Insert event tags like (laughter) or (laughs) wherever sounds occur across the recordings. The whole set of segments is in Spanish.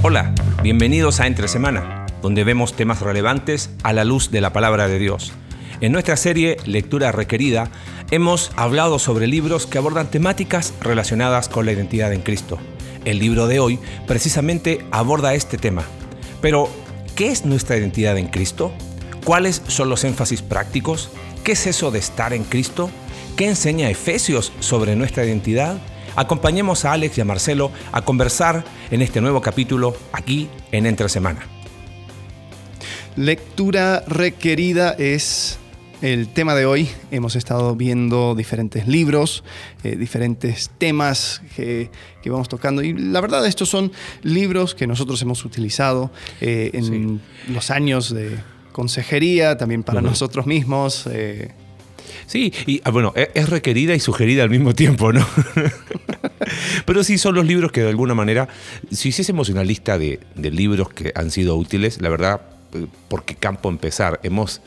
Hola, bienvenidos a Entre Semana, donde vemos temas relevantes a la luz de la palabra de Dios. En nuestra serie Lectura Requerida hemos hablado sobre libros que abordan temáticas relacionadas con la identidad en Cristo. El libro de hoy precisamente aborda este tema. Pero, ¿qué es nuestra identidad en Cristo? ¿Cuáles son los énfasis prácticos? ¿Qué es eso de estar en Cristo? ¿Qué enseña Efesios sobre nuestra identidad? Acompañemos a Alex y a Marcelo a conversar en este nuevo capítulo aquí en Entre Semana. Lectura requerida es el tema de hoy. Hemos estado viendo diferentes libros, eh, diferentes temas que, vamos tocando. Y la verdad, estos son libros que nosotros hemos utilizado eh, en los años de consejería, también para nosotros mismos. Eh, Sí, y ah, bueno, e, es requerida y sugerida al mismo tiempo, ¿no? (laughs) Pero sí son los libros que de alguna manera, si hiciésemos una lista de, libros que han sido útiles, la verdad, eh, ¿por qué campo empezar? Hemos,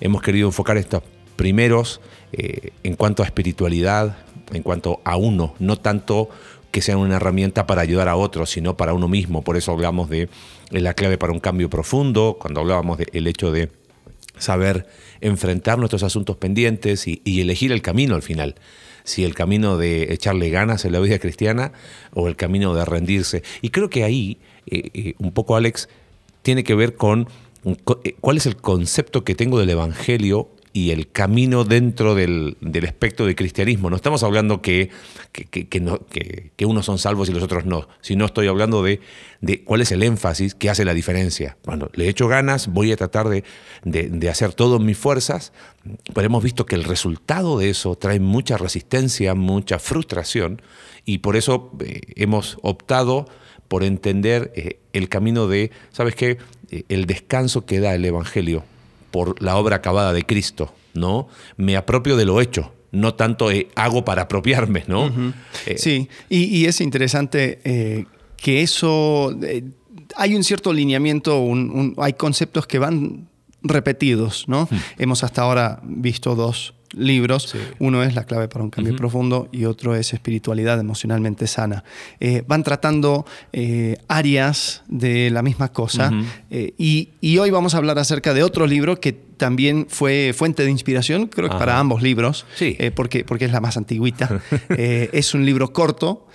hemos querido enfocar estos primeros eh, en cuanto a espiritualidad, en cuanto a uno, no tanto que sean una herramienta para ayudar a otros, sino para uno mismo. Por eso hablamos de la clave para un cambio profundo, cuando hablábamos del hecho de saber enfrentar nuestros asuntos pendientes y, elegir el camino al final. Si el camino de echarle ganas en la vida cristiana o el camino de rendirse. Y creo que ahí, eh, eh, un poco Alex, tiene que ver con eh, cuál es el concepto que tengo del Evangelio y el camino dentro del, espectro del cristianismo. No estamos hablando que, que, unos son salvos y los otros no, sino estoy hablando de, de, cuál es el énfasis que hace la diferencia. Bueno, le echo ganas, voy a tratar de, hacer todo mis fuerzas, pero hemos visto que el resultado de eso trae mucha resistencia, mucha frustración, y por eso eh, hemos optado por entender eh, el camino de, ¿sabes qué? Eh, el descanso que da el Evangelio por la obra acabada de Cristo, ¿no? Me apropio de lo hecho, no tanto eh, hago para apropiarme, ¿no? Eh, sí, y, es interesante eh, que eso, hay un cierto alineamiento, hay conceptos que van repetidos, ¿no? Hemos hasta ahora visto dos libros. Uno es La clave para un cambio profundo y otro es Espiritualidad emocionalmente sana. Eh, van tratando eh, áreas de la misma cosa eh, y, hoy vamos a hablar acerca de otro libro que también fue fuente de inspiración, creo que para ambos libros, porque, porque es la más antiguita. (laughs) es un libro corto,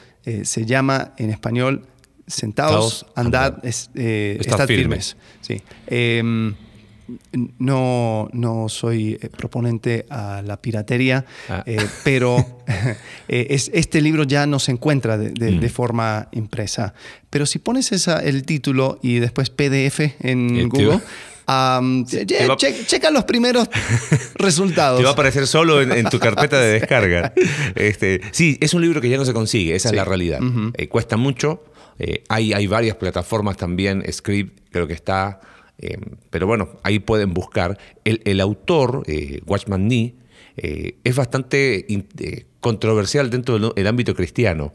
se llama en español Sentados, andad, estad, firmes. Sí. No, no soy eh, proponente a la piratería, ah. eh, pero (laughs) eh, este libro ya no se encuentra de, mm. forma impresa. Pero si pones esa, el título y después PDF en Google, checa los primeros (laughs) resultados. Te va a aparecer solo en, tu carpeta de descarga. (laughs) Este, sí, es un libro que ya no se consigue, esa es la realidad. cuesta mucho. hay, hay varias plataformas también, Script creo que está, eh, pero bueno, ahí pueden buscar. El, autor, eh, Watchman Nee, eh, es bastante controversial dentro del ámbito cristiano,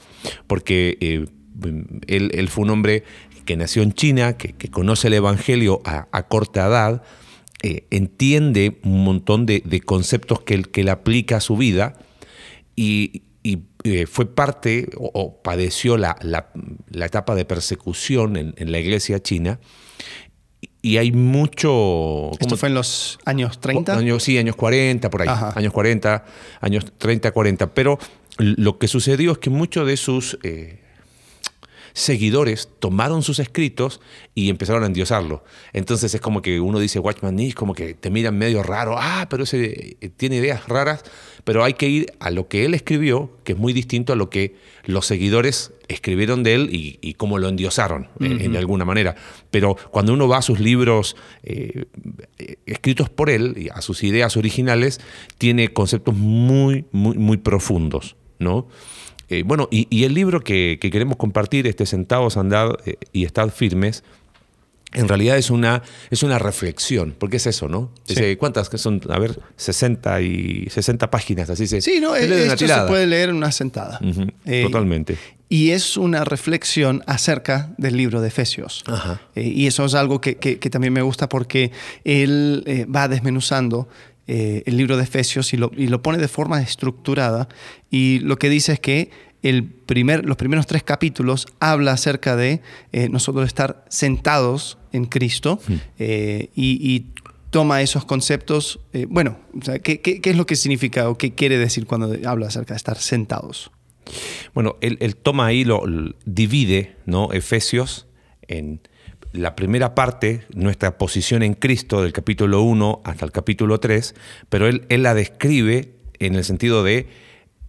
porque él, fue un hombre que nació en China, que, conoce el Evangelio a, corta edad, entiende un montón de, conceptos que él, que él, aplica a su vida y, fue parte o, padeció la, etapa de persecución en la iglesia china y hay mucho... ¿Esto fue en los años 30? sí, años 40, por ahí. Años 40, años 30, 40. Pero lo que sucedió es que muchos de sus eh, seguidores tomaron sus escritos y empezaron a endiosarlo. Entonces es como que uno dice Watchman Nee, como que te miran medio raro. Ah, pero ese eh, tiene ideas raras. Pero hay que ir a lo que él escribió, que es muy distinto a lo que los seguidores escribieron de él y, cómo lo endiosaron en eh, de alguna manera. Pero cuando uno va a sus libros eh, escritos por él, y a sus ideas originales, tiene conceptos muy, muy, muy profundos, ¿no? Eh, bueno, y, el libro que, queremos compartir, este Sentados, Andar y Estar Firmes, en realidad es una, es una reflexión, porque es eso, ¿no? ¿Cuántas que son? A ver, 60 y 60 páginas, así se Sí, no, esto se puede leer en una sentada. Totalmente y es una reflexión acerca del libro de Efesios. Eh, y eso es algo que, también me gusta porque él eh, va desmenuzando eh, el libro de Efesios y lo, pone de forma estructurada y lo que dice es que el primer, los primeros tres capítulos habla acerca de eh, nosotros estar sentados en Cristo Hmm. eh, y, y toma esos conceptos. eh, bueno, o sea, ¿qué, qué, qué es lo que significa o qué quiere decir cuando habla acerca de estar sentados? Bueno, él, él toma ahí, lo, lo divide, ¿no? Efesios en la primera parte, nuestra posición en Cristo, del capítulo 1 hasta el capítulo 3, pero él, él la describe en el sentido de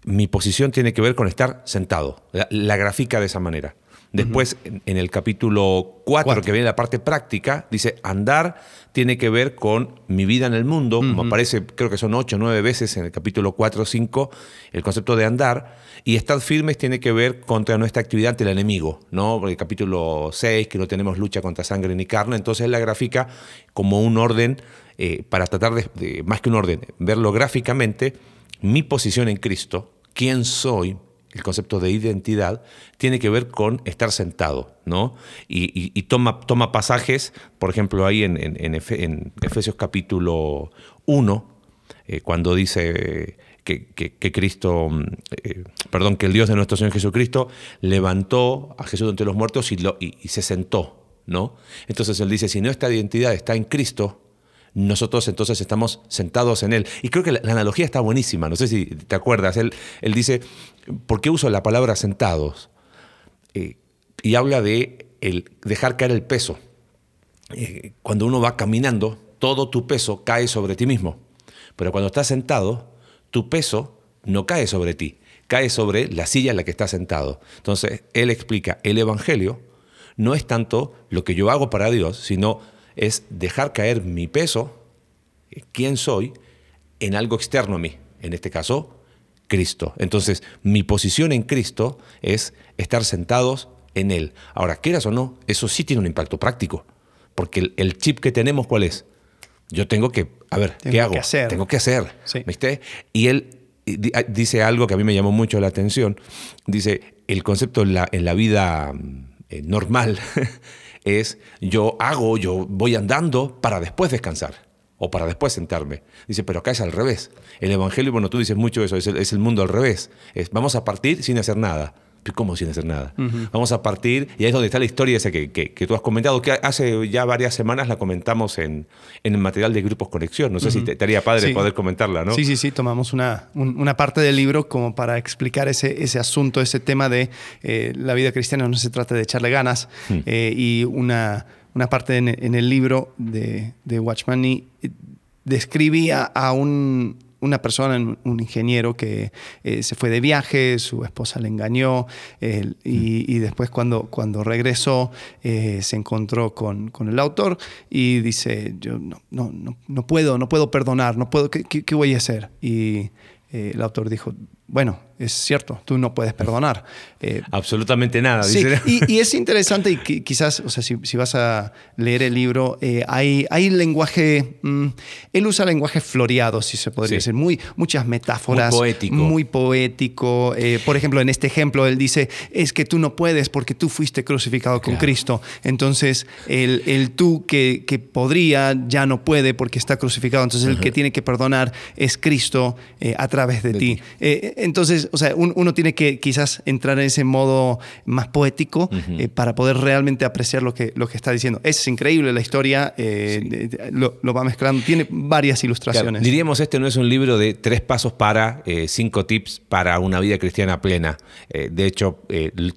mi posición tiene que ver con estar sentado. La, la grafica de esa manera. Después, en, en el capítulo 4, Cuatro. que viene la parte práctica, dice, andar tiene que ver con mi vida en el mundo, como aparece, creo que son 8 o 9 veces en el capítulo 4 o 5, el concepto de andar, y estar firmes tiene que ver contra nuestra actividad ante el enemigo, ¿no? Porque el capítulo 6, que no tenemos lucha contra sangre ni carne, entonces la grafica como un orden, eh, para tratar de, de- más que un orden, verlo gráficamente, mi posición en Cristo, quién soy, el concepto de identidad, tiene que ver con estar sentado, ¿no? Y, toma, toma pasajes, por ejemplo, ahí en, en- en Efe- en Efesios capítulo 1, eh, cuando dice que, que- Cristo, mm, eh, perdón, que el Dios de nuestro Señor Jesucristo levantó a Jesús entre los muertos y, lo- y se sentó, ¿no? Entonces él dice, si nuestra identidad está en Cristo, nosotros entonces estamos sentados en Él. Y creo que la, analogía está buenísima, no sé si te acuerdas, él, dice, ¿por qué uso la palabra sentados? Eh, y habla de dejar caer el peso. Eh, cuando uno va caminando, todo tu peso cae sobre ti mismo. Pero cuando estás sentado, tu peso no cae sobre ti, cae sobre la silla en la que estás sentado. Entonces, él explica, el Evangelio no es tanto lo que yo hago para Dios, sino es dejar caer mi peso, quién soy, en algo externo a mí. En este caso, Cristo. Entonces, mi posición en Cristo es estar sentados en Él. Ahora, quieras o no, eso sí tiene un impacto práctico. Porque el, el chip que tenemos, ¿cuál es? Yo tengo que, a ver, Tengo ¿qué hago? que hacer. Tengo que hacer. Sí. ¿Viste? Y él ah, dice algo que a mí me llamó mucho la atención. Dice, el concepto en la, en la vida mm, eh, normal (laughs) es yo hago, yo voy andando para después descansar o para después sentarme. Dice, pero acá es al revés. El Evangelio, bueno, tú dices mucho eso, es el, mundo al revés. Vamos a partir sin hacer nada. ¿Pero ¿Cómo sin hacer nada? Vamos a partir, y ahí es donde está la historia esa que, que- que tú has comentado, que hace ya varias semanas la comentamos en, en el material de Grupos Conexión. No sé si te, te haría padre Sí. poder comentarla, ¿no? Sí, sí, sí, tomamos una, un- una parte del libro como para explicar ese, ese asunto, ese tema de eh, la vida cristiana no se trata de echarle ganas. Hmm. eh, y una, una parte en, en el libro de, de Watchman Nee, eh, describía a un, una persona, un, ingeniero que eh, se fue de viaje, su esposa le engañó él, y, y después cuando, cuando regresó eh, se encontró con, con el autor y dice, yo no, no, no, no puedo, no puedo perdonar, no puedo, ¿qué, qué- qué voy a hacer? Y eh, el autor dijo, bueno, es cierto, tú no puedes perdonar. Eh, Absolutamente nada. Sí, dice. y, y es interesante y qui- quizás, o sea, si, si vas a leer el libro, eh, hay, hay lenguaje, mm, él usa lenguaje floreado, si se podría Sí. decir, muy, muchas metáforas. Muy poético. Muy poético. Eh, por ejemplo, en este ejemplo, él dice, es que tú no puedes porque tú fuiste crucificado con Claro. Cristo. Entonces, el, el tú que, que podría ya no puede porque está crucificado. Entonces, el que tiene que perdonar es Cristo a través de, De ti. ti. Entonces, o sea, un- uno tiene que quizás entrar en ese modo más poético eh, para poder realmente apreciar lo que, lo que está diciendo. Es increíble la historia, eh, de- de- lo, lo va mezclando, tiene varias Claro, ilustraciones. diríamos, este no es un libro de tres pasos para, eh, cinco tips para una vida cristiana plena. De hecho,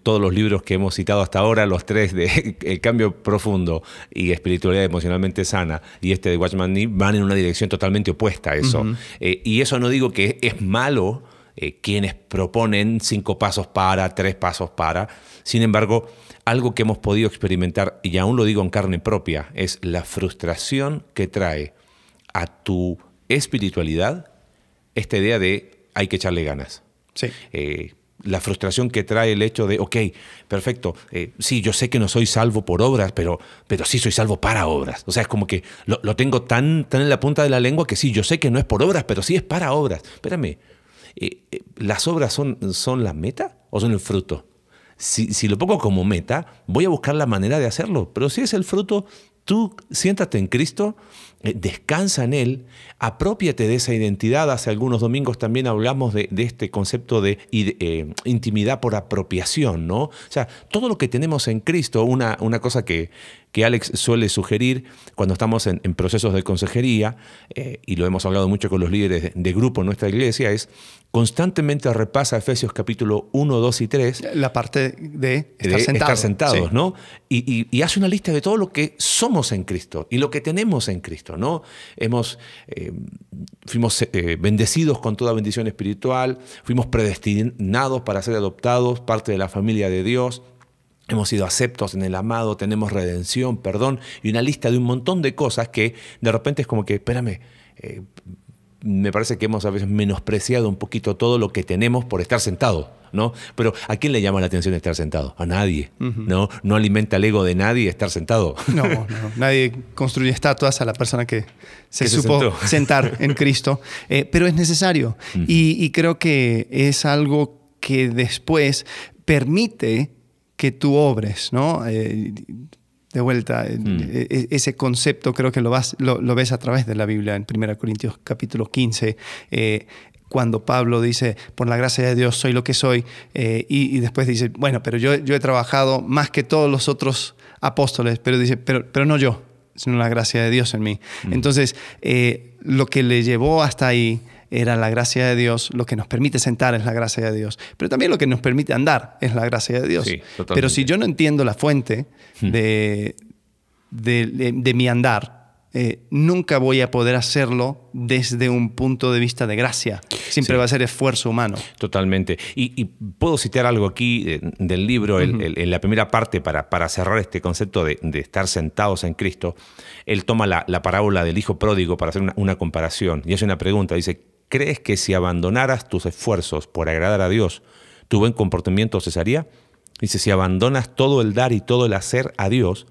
todos los libros que hemos citado hasta ahora, los tres de (laughs) El cambio profundo y espiritualidad emocionalmente sana y este de Watchman Nee, van en una dirección totalmente opuesta a eso. Y eso no digo que es malo eh, quienes proponen cinco pasos para, tres pasos para. Sin embargo, algo que hemos podido experimentar, y aún lo digo en carne propia, es la frustración que trae a tu espiritualidad esta idea de hay que echarle ganas. Sí. Eh, la frustración que trae el hecho de, ok, perfecto, eh, sí, yo sé que no soy salvo por obras, pero, pero sí soy salvo para obras. O sea, es como que lo, lo tengo tan, tan en la punta de la lengua que sí, yo sé que no es por obras, pero sí es para obras. Espérame, eh, eh, ¿las obras son, son la meta o son el fruto? Si, si lo pongo como meta, voy a buscar la manera de hacerlo, pero si es el fruto, Tú siéntate en Cristo, descansa en Él, apropiate de esa identidad. Hace algunos domingos también hablamos de, este concepto de, eh, intimidad por apropiación, ¿no? O sea, todo lo que tenemos en Cristo, una, una cosa que, que Alex suele sugerir cuando estamos en, procesos de consejería, eh, y lo hemos hablado mucho con los líderes de, grupo en nuestra iglesia, es constantemente repasa Efesios capítulo 1, 2 y 3. La parte de estar, sentados, ¿no? Y, hace una lista de todo lo que somos en Cristo y lo que tenemos en Cristo, ¿no? Hemos, eh, fuimos eh, bendecidos con toda bendición espiritual, fuimos predestinados para ser adoptados, parte de la familia de Dios, Hemos sido aceptos en el amado, tenemos redención, perdón y una lista de un montón de cosas que de repente es como que, espérame, eh, me parece que hemos a veces menospreciado un poquito todo lo que tenemos por estar sentado, ¿no? Pero ¿a quién le llama la atención estar sentado? A nadie, ¿no? No alimenta el ego de nadie estar sentado. No, no, nadie construye estatuas a la persona que se supo sentar en (laughs) Cristo, eh, pero es necesario y creo que es algo que después permite que tú obres, ¿no? Eh, de vuelta, eh, mm. e, ese concepto creo que lo, vas, lo, ves a través de la Biblia en 1 Corintios capítulo 15, eh, cuando Pablo dice, por la gracia de Dios soy lo que soy, y, después dice, bueno, pero yo, yo he trabajado más que todos los otros apóstoles, pero dice, pero, pero no yo, sino la gracia de Dios en mí. Mm. Entonces, lo que le llevó hasta ahí era la gracia de Dios, lo que nos permite sentar es la gracia de Dios, pero también lo que nos permite andar es la gracia de Dios. pero si yo no entiendo la fuente hmm. de, de, mi andar, eh, nunca voy a poder hacerlo desde un punto de vista de gracia. Siempre va a ser esfuerzo humano. Totalmente. Y, puedo citar algo aquí eh, del libro, en la primera parte, para, para cerrar este concepto de, estar sentados en Cristo. Él toma la, parábola del hijo pródigo para hacer una, una comparación y hace una pregunta. Dice, ¿Crees que si abandonaras tus esfuerzos por agradar a Dios, tu buen comportamiento cesaría? Dice, si abandonas todo el dar y todo el hacer a Dios,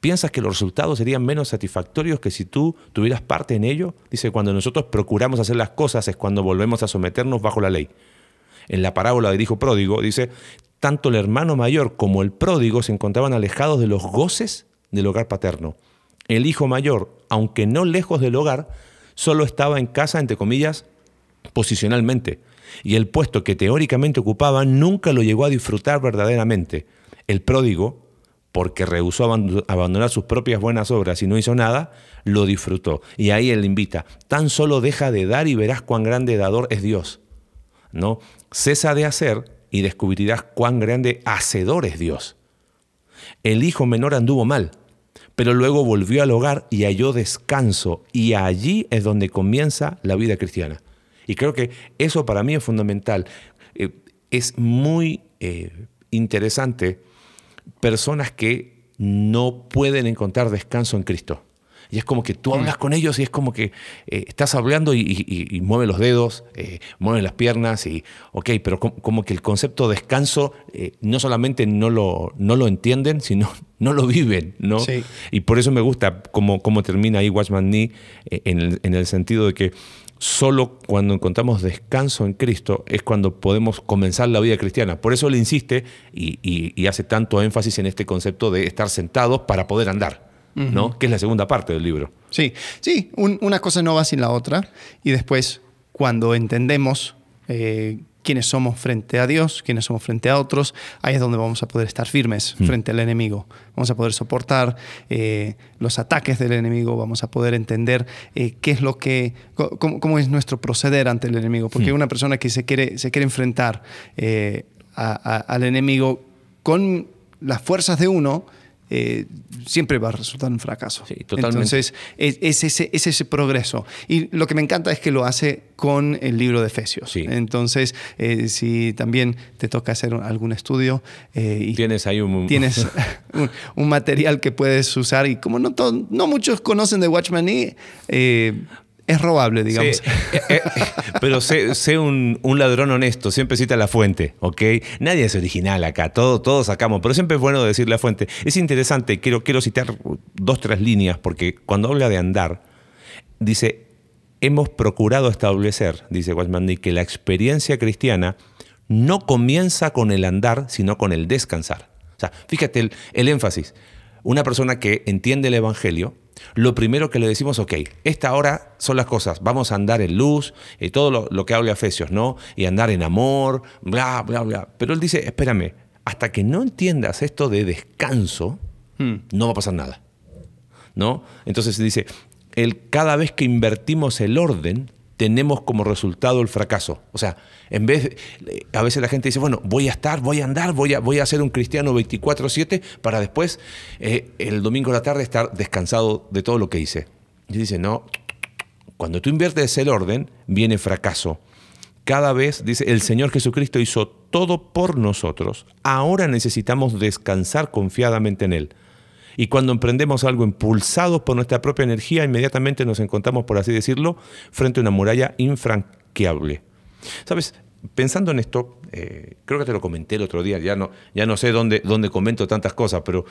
¿piensas que los resultados serían menos satisfactorios que si tú tuvieras parte en ello? Dice, cuando nosotros procuramos hacer las cosas es cuando volvemos a someternos bajo la ley. En la parábola del hijo pródigo dice, tanto el hermano mayor como el pródigo se encontraban alejados de los goces del hogar paterno. El hijo mayor, aunque no lejos del hogar, solo estaba en casa, entre comillas, posicionalmente, y el puesto que teóricamente ocupaba nunca lo llegó a disfrutar verdaderamente. El pródigo, porque rehusó abandonar sus propias buenas obras y no hizo nada, lo disfrutó. Y ahí él invita, tan solo deja de dar y verás cuán grande dador es Dios. ¿No? Cesa de hacer y descubrirás cuán grande hacedor es Dios. El hijo menor anduvo mal, pero luego volvió al hogar y halló descanso, y allí es donde comienza la vida cristiana. Y creo que eso para mí es fundamental. Eh, es muy eh, interesante personas que no pueden encontrar descanso en Cristo. Y es como que tú hablas con ellos y es como que eh, estás hablando y, mueve los dedos, mueve las piernas y, ok, pero como, que el concepto de descanso no solamente no lo, no lo entienden, sino (laughs) no lo viven, ¿no? Y por eso me gusta cómo, cómo termina ahí Watchman Nee en en el sentido de que solo cuando encontramos descanso en Cristo es cuando podemos comenzar la vida cristiana. Por eso él insiste y, hace tanto énfasis en este concepto de estar sentados para poder andar, ¿no? Que es la segunda parte del libro. Sí, sí, una cosa no va sin la otra. Y después, cuando entendemos eh, quiénes somos frente a Dios, quiénes somos frente a otros, ahí es donde vamos a poder estar firmes hmm. frente al enemigo. Vamos a poder soportar eh, los ataques del enemigo, vamos a poder entender eh, qué es lo que, cómo, es nuestro proceder ante el enemigo. Porque hmm. una persona que se quiere, se quiere enfrentar eh, al enemigo con las fuerzas de uno, eh, siempre va a resultar un fracaso. Entonces, es, ese, ese, progreso. Y lo que me encanta es que lo hace con el libro de Efesios. Entonces, eh, si también te toca hacer algún estudio eh, y tienes ahí un, tienes (laughs) (laughs) un, material que puedes usar y como no, no muchos conocen de Watchman Nee, es robable, digamos. (laughs) Eh, eh, pero sé, un, ladrón honesto, siempre cita la fuente, ¿ok? Nadie es original acá, todo, todos sacamos, pero siempre es bueno decir la fuente. Es interesante, quiero, quiero citar dos, tres líneas, porque cuando habla de andar, dice, hemos procurado establecer, dice Watchman que la experiencia cristiana no comienza con el andar, sino con el descansar. O sea, fíjate el, el énfasis. una persona que entiende el Evangelio, lo primero que le decimos, ok, esta hora son las cosas, vamos a andar en luz, y eh, todo lo, que habla Efesios, ¿no? Y andar en amor, bla, bla, bla. Pero él dice, espérame, hasta que no entiendas esto de descanso, hmm. no va a pasar nada. ¿No? Entonces dice, el, cada vez que invertimos el orden, tenemos como resultado el fracaso. O sea, en vez, a veces la gente dice, bueno, voy a estar, voy a andar, voy a, voy a ser un cristiano 24/7 para después, eh, el domingo de la tarde, estar descansado de todo lo que hice. Y dice, no, cuando tú inviertes el orden, viene fracaso. Cada vez, dice, el Señor Jesucristo hizo todo por nosotros. Ahora necesitamos descansar confiadamente en Él. Y cuando emprendemos algo impulsados por nuestra propia energía, inmediatamente nos encontramos, por así decirlo, frente a una muralla infranqueable. ¿Sabes? Pensando en esto, eh, creo que te lo comenté el otro día, ya no, ya no sé dónde, dónde comento tantas cosas, pero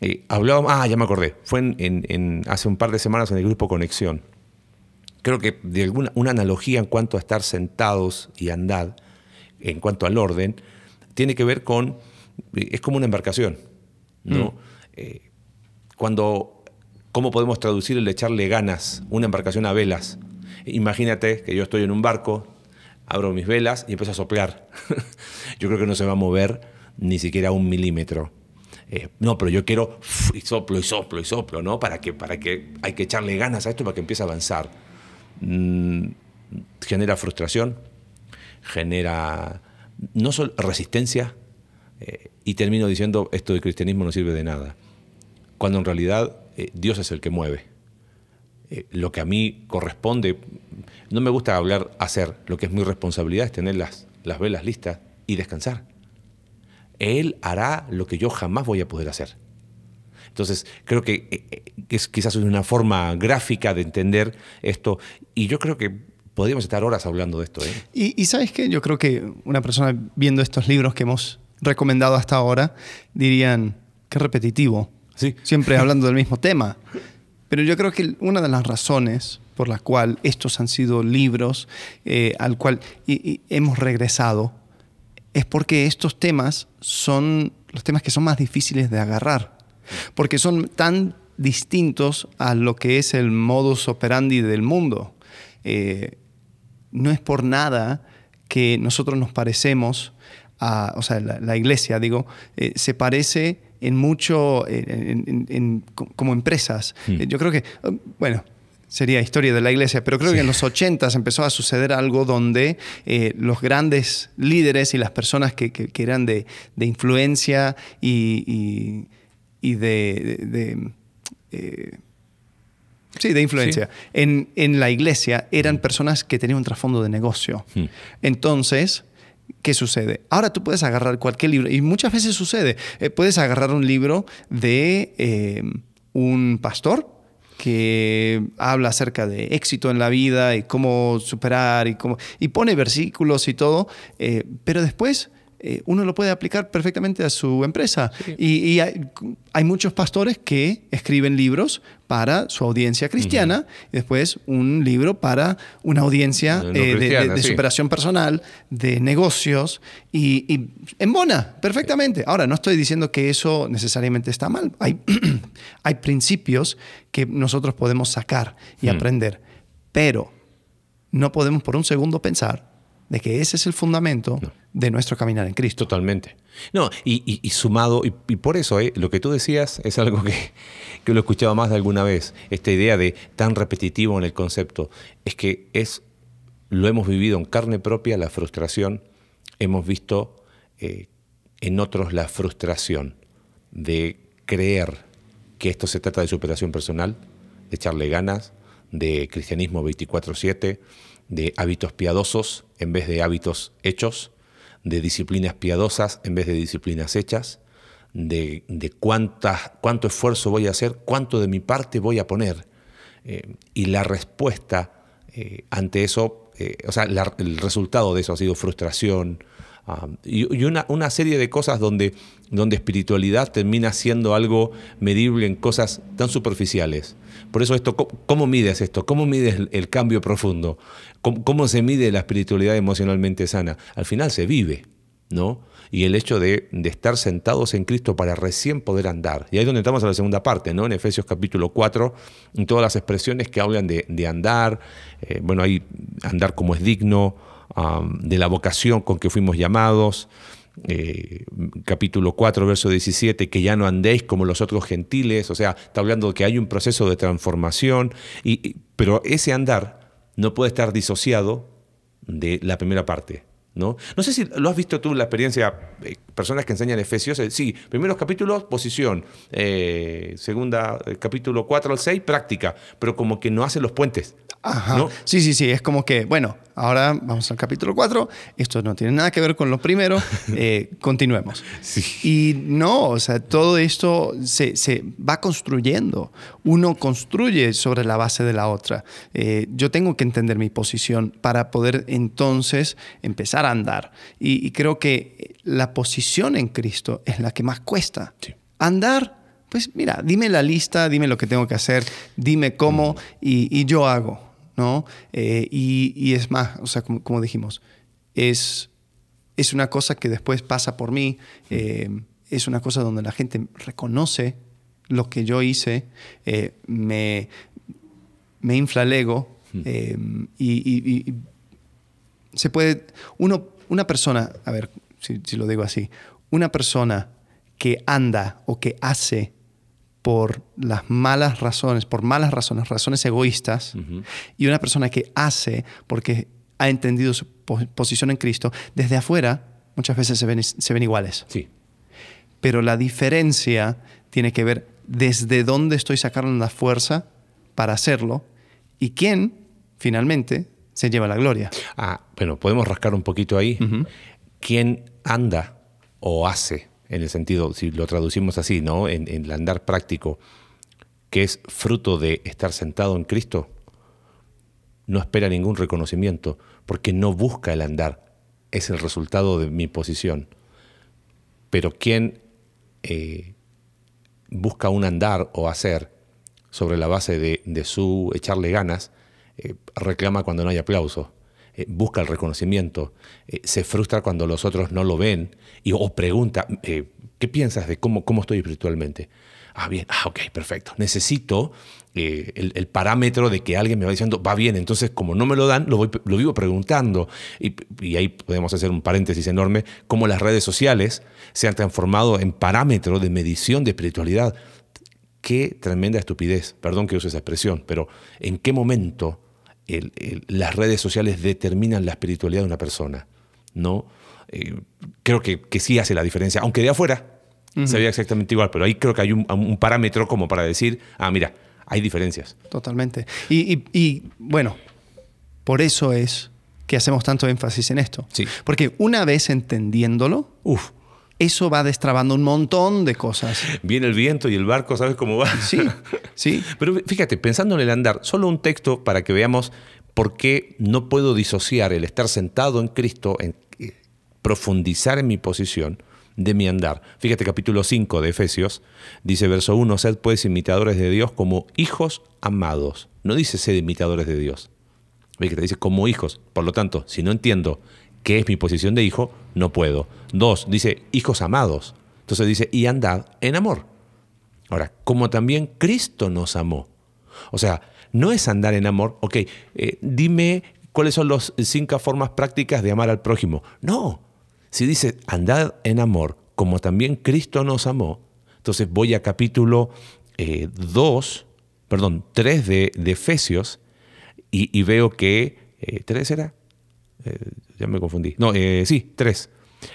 eh, hablábamos, ah, ya me acordé, fue en, hace un par de semanas en el grupo Conexión. Creo que de alguna una analogía en cuanto a estar sentados y andar, en cuanto al orden, tiene que ver con, es como una embarcación, ¿no? Mm. Eh, cuando, ¿cómo podemos traducir el echarle ganas, una embarcación a velas? Imagínate que yo estoy en un barco, abro mis velas y empiezo a soplar. (laughs) yo creo que no se va a mover ni siquiera un milímetro. Eh, no, pero yo quiero y soplo y soplo y soplo, ¿no? Para que, para que hay que echarle ganas a esto para que empiece a avanzar. Mm, genera frustración, genera no solo resistencia, eh, y termino diciendo esto del cristianismo no sirve de nada cuando en realidad eh, Dios es el que mueve. Eh, lo que a mí corresponde, no me gusta hablar hacer, lo que es mi responsabilidad es tener las, las velas listas y descansar. Él hará lo que yo jamás voy a poder hacer. Entonces, creo que eh, es quizás una forma gráfica de entender esto y yo creo que podríamos estar horas hablando de esto. Y, sabes qué, yo creo que una persona viendo estos libros que hemos recomendado hasta ahora dirían, qué repetitivo siempre hablando del mismo tema. Pero yo creo que una de las razones por la cual estos han sido libros eh, al cual hemos regresado es porque estos temas son los temas que son más difíciles de agarrar, porque son tan distintos a lo que es el modus operandi del mundo. Eh, no es por nada que nosotros nos parecemos a, o sea, la, iglesia, digo, eh, se parece en mucho, como empresas. Hmm. Yo creo que, bueno, sería historia de la iglesia, pero creo que en los 80 empezó a suceder algo donde eh, los grandes líderes y las personas que, eran de, influencia y, de... Eh, sí, de influencia. En, la iglesia eran hmm. personas que tenían un trasfondo de negocio. Hmm. Entonces, ¿qué sucede? Ahora tú puedes agarrar cualquier libro, y muchas veces sucede, eh, puedes agarrar un libro de eh, un pastor que habla acerca de éxito en la vida y cómo superar y cómo y pone versículos y todo, eh, pero después eh, uno lo puede aplicar perfectamente a su empresa. Y, hay, muchos pastores que escriben libros para su audiencia cristiana y después un libro para una audiencia eh, de, superación personal, de negocios y, y embona perfectamente. Ahora, no estoy diciendo que eso necesariamente está mal. Hay, (clears throat) hay principios que nosotros podemos sacar y hmm. aprender, pero no podemos por un segundo pensar de que ese es el fundamento de nuestro caminar en Cristo. Totalmente. No, y, sumado, y, por eso eh, lo que tú decías es algo que, (laughs) que lo he escuchado más de alguna vez, esta idea de tan repetitivo en el concepto, es que es, lo hemos vivido en carne propia, la frustración, hemos visto eh, en otros la frustración de creer que esto se trata de superación personal, de echarle ganas, de cristianismo 24/7, de hábitos piadosos en vez de hábitos hechos, de disciplinas piadosas en vez de disciplinas hechas, de, de cuánto esfuerzo voy a hacer, cuánto de mi parte voy a poner. Eh, y la respuesta eh, ante eso, eh, o sea, el resultado de eso ha sido frustración, y, una, una, serie de cosas donde, donde espiritualidad termina siendo algo medible en cosas tan superficiales. Por eso esto, ¿cómo, mides esto? ¿Cómo mides el, cambio profundo? ¿Cómo, se mide la espiritualidad emocionalmente sana? Al final se vive, ¿no? y el hecho de, estar sentados en Cristo para recién poder andar. Y ahí es donde estamos en la segunda parte, ¿no? En Efesios capítulo 4, en todas las expresiones que hablan de, andar, eh, bueno, ahí andar como es digno, de la vocación con que fuimos llamados, eh, capítulo 4, verso 17, que ya no andéis como los otros gentiles, o sea, está hablando de que hay un proceso de transformación, y, pero ese andar no puede estar disociado de la primera parte. ¿No? no sé si lo has visto tú en la experiencia, eh, personas que enseñan Efesios, eh, sí, primeros capítulos, posición, segunda, capítulo 4 al 6, práctica, pero como que no hace los puentes. Ajá. Sí, sí, sí, es como que, bueno, Ahora vamos al capítulo 4. Esto no tiene nada que ver con lo primero. (laughs) Eh, continuemos. Y no, o sea, todo esto se, va construyendo. Uno construye sobre la base de la otra. Eh, yo tengo que entender mi posición para poder entonces empezar a andar. Y, creo que la posición en Cristo es la que más cuesta. Andar pues mira, dime la lista, dime lo que tengo que hacer, dime cómo mm. y, yo hago. ¿No? Eh, y, es más, o sea, como, dijimos, es, es una cosa que después pasa por mí, eh, es una cosa donde la gente reconoce lo que yo hice, eh, me, me infla el ego hmm. y, se puede, uno, una persona, a ver si, si lo digo así, una persona que anda o que hace por las malas razones, por malas razones, razones egoístas, y una persona que hace porque ha entendido su posición en Cristo, desde afuera muchas veces se ven, se ven iguales. Sí. Pero la diferencia tiene que ver desde dónde estoy sacando la fuerza para hacerlo y quién finalmente se lleva la gloria. Ah, bueno, podemos rascar un poquito ahí. ¿Quién anda o hace en el sentido, si lo traducimos así, ¿no? En, el andar práctico, que es fruto de estar sentado en Cristo, no espera ningún reconocimiento, porque no busca el andar, es el resultado de mi posición. Pero quien eh, busca un andar o hacer sobre la base de, su echarle ganas, eh, reclama cuando no hay aplauso. Eh, busca el reconocimiento, eh, se frustra cuando los otros no lo ven y, o pregunta, eh, ¿qué piensas de cómo, cómo estoy espiritualmente? Ah, bien, ah, ok, perfecto. Necesito el, parámetro de que alguien me va diciendo, va bien, entonces como no me lo dan, lo, voy, lo vivo preguntando. Y, y, ahí podemos hacer un paréntesis enorme, cómo las redes sociales se han transformado en parámetro de medición de espiritualidad. Qué tremenda estupidez, perdón que use esa expresión, pero ¿en qué momento las redes sociales determinan la espiritualidad de una persona. ¿no? Eh, creo que, sí hace la diferencia, aunque de afuera sería exactamente igual, pero ahí creo que hay un, parámetro como para decir, ah, mira, hay diferencias. Totalmente. Y, bueno, por eso es que hacemos tanto énfasis en esto. Sí. Porque una vez entendiéndolo, Uf eso va destrabando un montón de cosas. Viene el viento y el barco, ¿sabes cómo va? Sí, sí. (laughs) Pero fíjate, pensando en el andar, solo un texto para que veamos por qué no puedo disociar el estar sentado en Cristo, en eh, profundizar en mi posición de mi andar. Fíjate capítulo 5 de Efesios, dice verso 1, sed pues imitadores de Dios como hijos amados. No dice sed imitadores de Dios. Fíjate, dice como hijos. Por lo tanto, si no entiendo qué es mi posición de hijo, no puedo. Dos, dice hijos amados. Entonces dice, y andad en amor. Ahora, como también Cristo nos amó. O sea, no es andar en amor, ok, eh, dime cuáles son las cinco formas prácticas de amar al prójimo. No, si dice andad en amor, como también Cristo nos amó, entonces voy a capítulo 2, eh, perdón, 3 de, Efesios y, veo que, eh, ¿3 era? Ya me confundí. No, sí, 3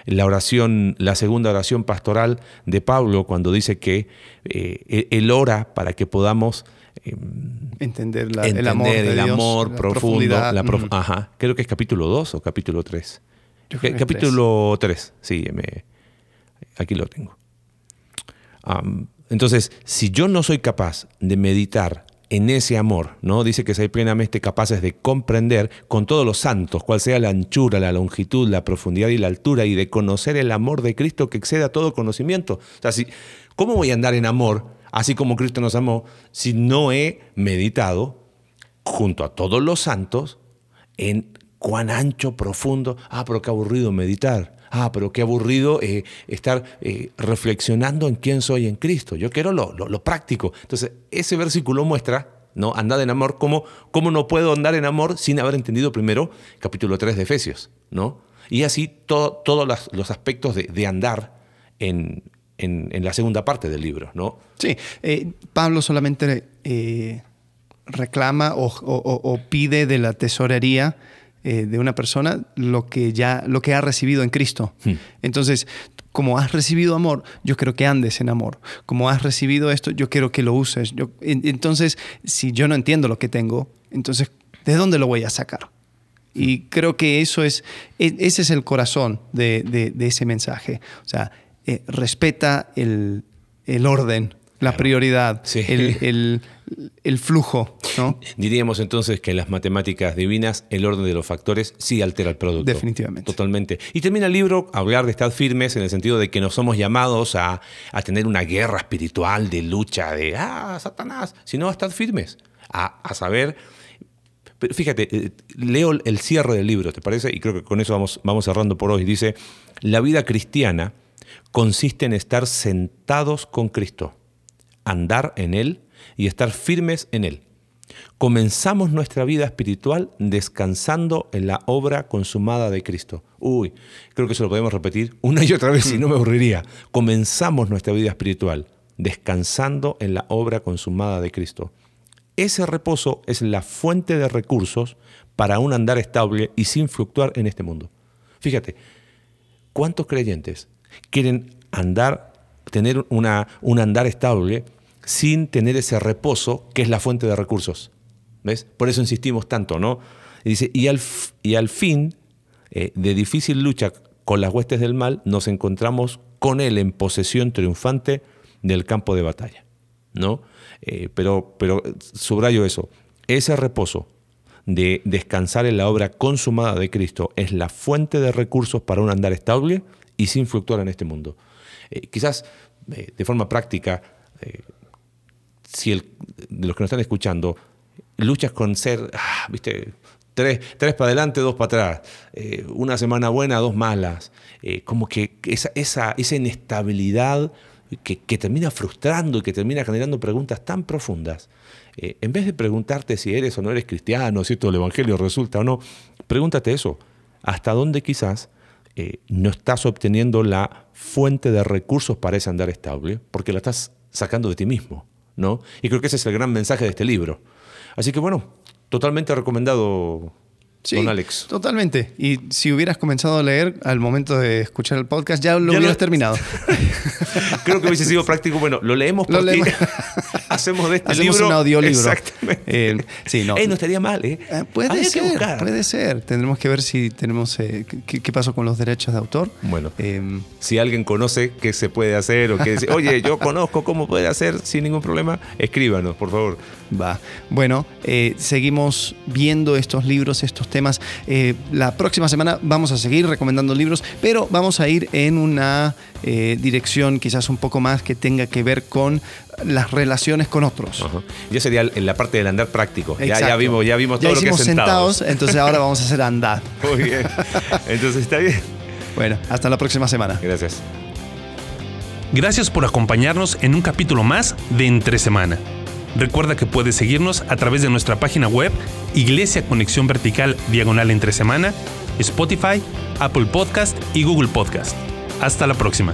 la oración, la segunda oración pastoral de Pablo, cuando dice que eh, él ora para que podamos em, entender, el amor, el amor profundo. ajá, creo que es capítulo 2 o capítulo 3. capítulo 3, sí, aquí lo tengo. entonces, si yo no soy capaz de meditar en ese amor, ¿no? Dice que seáis plenamente capaces de comprender con todos los santos cuál sea la anchura, la longitud, la profundidad y la altura y de conocer el amor de Cristo que exceda todo conocimiento. O sea, ¿cómo voy a andar en amor, así como Cristo nos amó, si no he meditado junto a todos los santos en cuán ancho, profundo, ah, pero qué aburrido meditar. Ah, pero qué aburrido eh, estar eh, reflexionando en quién soy en Cristo. Yo quiero lo, práctico. Entonces, ese versículo muestra, ¿no? Andad en amor, cómo, no puedo andar en amor sin haber entendido primero capítulo 3 de Efesios, ¿no? Y así todos los aspectos de, andar en, en, la segunda parte del libro, ¿no? Sí, eh, Pablo solamente reclama o, pide de la tesorería eh, de una persona lo que ya lo que ha recibido en Cristo. Hmm. Entonces, como has recibido amor, yo quiero que andes en amor. Como has recibido esto, yo quiero que lo uses. entonces, si yo no entiendo lo que tengo, entonces, ¿de dónde lo voy a sacar? Y creo que eso es, e, ese es el corazón de, ese mensaje. O sea, eh, respeta el, el orden la prioridad, el, flujo. ¿no? Diríamos entonces que en las matemáticas divinas el orden de los factores sí altera el producto. Definitivamente. Totalmente. Y termina el libro hablar de estar firmes en el sentido de que no somos llamados a, tener una guerra espiritual de lucha, de, ah, Satanás, sino a estar firmes, a, saber... Pero fíjate, eh, leo el cierre del libro, ¿te parece? Y creo que con eso vamos, vamos cerrando por hoy. Dice, la vida cristiana consiste en estar sentados con Cristo andar en Él y estar firmes en Él. Comenzamos nuestra vida espiritual descansando en la obra consumada de Cristo. Uy, creo que eso lo podemos repetir una y otra vez y no me aburriría. Comenzamos nuestra vida espiritual descansando en la obra consumada de Cristo. Ese reposo es la fuente de recursos para un andar estable y sin fluctuar en este mundo. Fíjate, ¿cuántos creyentes quieren andar, tener una, un andar estable sin tener ese reposo que es la fuente de recursos. ¿Ves? Por eso insistimos tanto, ¿no? Y dice, y al, y al fin eh, de difícil lucha con las huestes del mal, nos encontramos con él en posesión triunfante del campo de batalla, ¿no? Eh, pero, pero subrayo eso, ese reposo de descansar en la obra consumada de Cristo es la fuente de recursos para un andar estable y sin fluctuar en este mundo. Eh, quizás de forma práctica, si el, de los que nos están escuchando luchas con ser, ah, viste, tres, tres para adelante, dos para atrás, eh, una semana buena, dos malas, eh, como que esa, esa, esa inestabilidad que, que, termina frustrando y que termina generando preguntas tan profundas, eh, en vez de preguntarte si eres o no eres cristiano, si todo el Evangelio resulta o no, pregúntate eso, ¿hasta dónde quizás no estás obteniendo la fuente de recursos para ese andar estable? Porque la estás sacando de ti mismo. ¿No? Y creo que ese es el gran mensaje de este libro. Así que bueno, totalmente recomendado Sí, Alex. Totalmente. Y si hubieras comenzado a leer al momento de escuchar el podcast, ya lo hubieras terminado. (laughs) Creo que hubiese sido práctico. Bueno, lo leemos lo (laughs) Hacemos de este Hacemos libro. un audiolibro. Exactamente. Eh, sí, no. no estaría mal, ¿eh? eh puede ser. Puede ser. Tendremos que ver si tenemos. Eh, qué, pasó con los derechos de autor. Bueno. si alguien conoce qué se puede hacer o que dice, oye, yo conozco cómo puede hacer sin ningún problema, escríbanos, por favor. Va. Bueno, seguimos viendo estos libros, estos temas. Eh, la próxima semana vamos a seguir recomendando libros, pero vamos a ir en una eh, dirección quizás un poco más que tenga que ver con las relaciones con otros. Ya sería en la parte del andar práctico. Ya, vimos, ya vimos todo lo que es sentados. entonces ahora vamos a hacer andar. (laughs) Muy bien. Entonces está bien. Bueno, hasta la próxima semana. Gracias. Gracias por acompañarnos en un capítulo más de Entre Semana. Recuerda que puedes seguirnos a través de nuestra página web Iglesia Conexión Vertical Diagonal Entre Semana, Spotify, Apple Podcast y Google Podcast. Hasta la próxima.